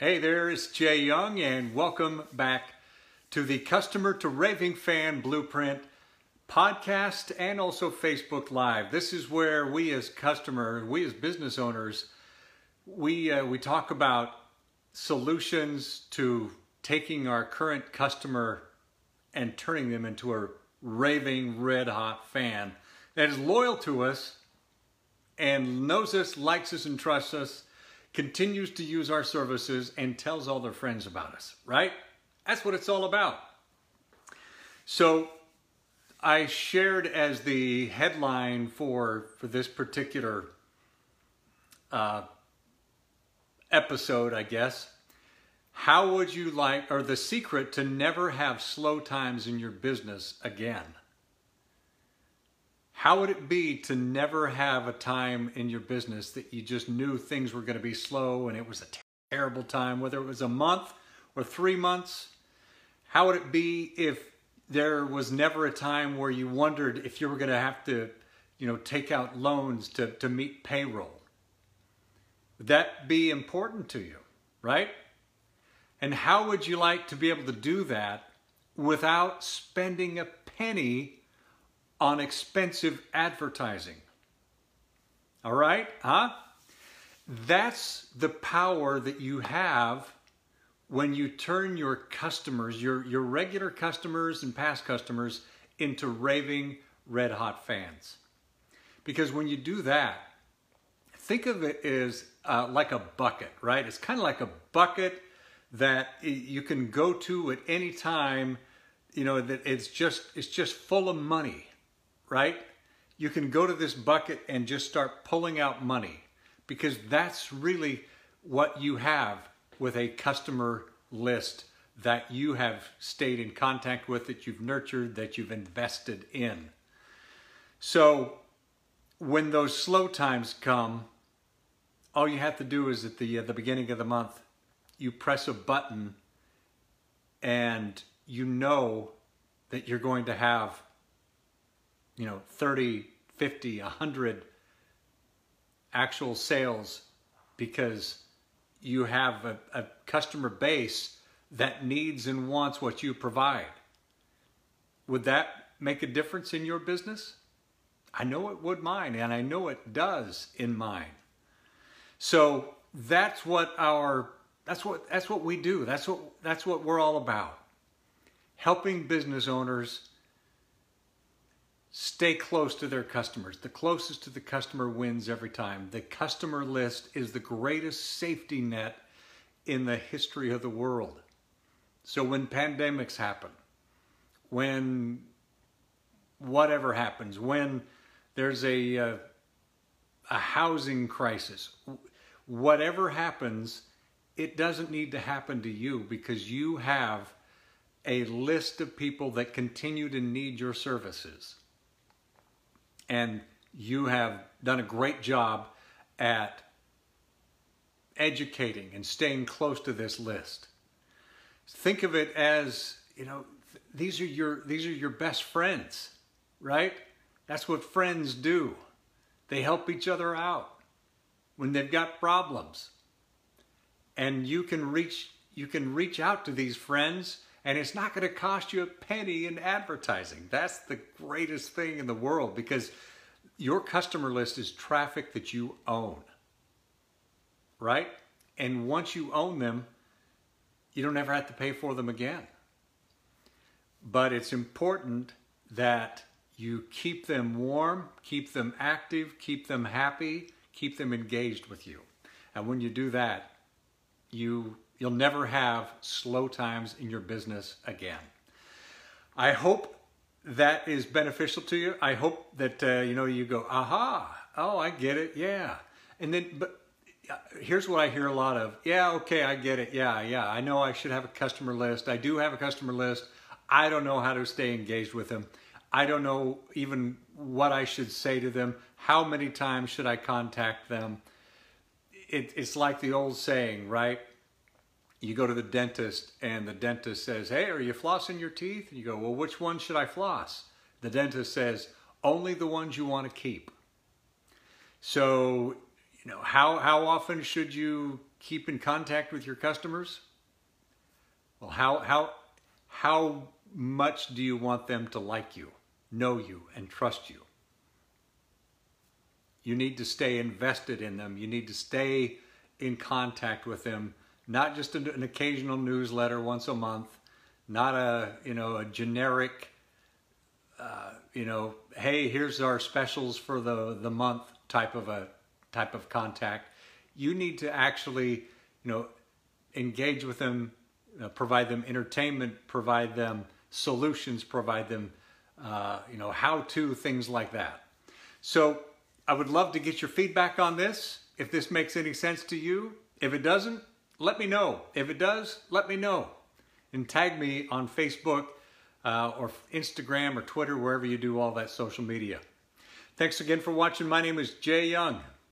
Hey there, it's Jay Young, and welcome back to the Customer to Raving Fan Blueprint podcast and also Facebook Live. This is where we as customer, we as business owners, we uh, we talk about solutions to taking our current customer and turning them into a raving red hot fan that is loyal to us and knows us, likes us, and trusts us continues to use our services and tells all their friends about us, right? That's what it's all about. So I shared as the headline for for this particular uh, episode, I guess. How would you like, or the secret to never have slow times in your business again? How would it be to never have a time in your business that you just knew things were going to be slow and it was a terrible time, whether it was a month or three months? How would it be if there was never a time where you wondered if you were going to have to, you know, take out loans to, to meet payroll? Would that be important to you, right? And how would you like to be able to do that without spending a penny on expensive advertising. All right? Huh? That's the power that you have when you turn your customers, your, your regular customers and past customers, into raving red hot fans. Because when you do that, think of it as uh, like a bucket, right? It's kind of like a bucket that you can go to at any time, you know, that it's just, it's just full of money right? You can go to this bucket and just start pulling out money because that's really what you have with a customer list that you have stayed in contact with, that you've nurtured, that you've invested in. So when those slow times come, all you have to do is at the, uh, the beginning of the month, you press a button and you know that you're going to have you know 30 50 100 actual sales because you have a, a customer base that needs and wants what you provide. Would that make a difference in your business? I know it would mine and i know it does in mine. So that's what our that's what that's what we do. That's what that's what we're all about. Helping business owners stay close to their customers. The closest to the customer wins every time. The customer list is the greatest safety net in the history of the world. So when pandemics happen, when whatever happens, when there's a, a, uh, a housing crisis, whatever happens, it doesn't need to happen to you because you have a list of people that continue to need your services and you have done a great job at educating and staying close to this list. Think of it as, you know, these are your these are your best friends, right? That's what friends do. They help each other out when they've got problems. And you can reach you can reach out to these friends and it's not going to cost you a penny in advertising. That's the greatest thing in the world because your customer list is traffic that you own, right? And once you own them, you don't ever have to pay for them again. But it's important that you keep them warm, keep them active, keep them happy, keep them engaged with you. And when you do that, you You'll never have slow times in your business again. I hope that is beneficial to you. I hope that uh, you know you go, aha, oh, I get it, yeah. And then, but uh, here's what I hear a lot of. Yeah, okay, I get it. Yeah, yeah. I know I should have a customer list. I do have a customer list. I don't know how to stay engaged with them. I don't know even what I should say to them. How many times should I contact them? It, it's like the old saying, right? You go to the dentist and the dentist says, Hey, are you flossing your teeth? And you go, Well, which one should I floss? The dentist says, Only the ones you want to keep. So, you know, how, how often should you keep in contact with your customers? Well, how, how, how much do you want them to like you, know you, and trust you? You need to stay invested in them. You need to stay in contact with them, not just an occasional newsletter once a month, not a, you know, a generic, uh, you know, hey, here's our specials for the, the month type of a type of contact. You need to actually, you know, engage with them, uh, provide them entertainment, provide them solutions, provide them, uh, you know, how-to things like that. So I would love to get your feedback on this. If this makes any sense to you, if it doesn't, let me know. If it does, let me know. And tag me on Facebook uh, or Instagram or Twitter, wherever you do all that social media. Thanks again for watching. My name is Jay Young.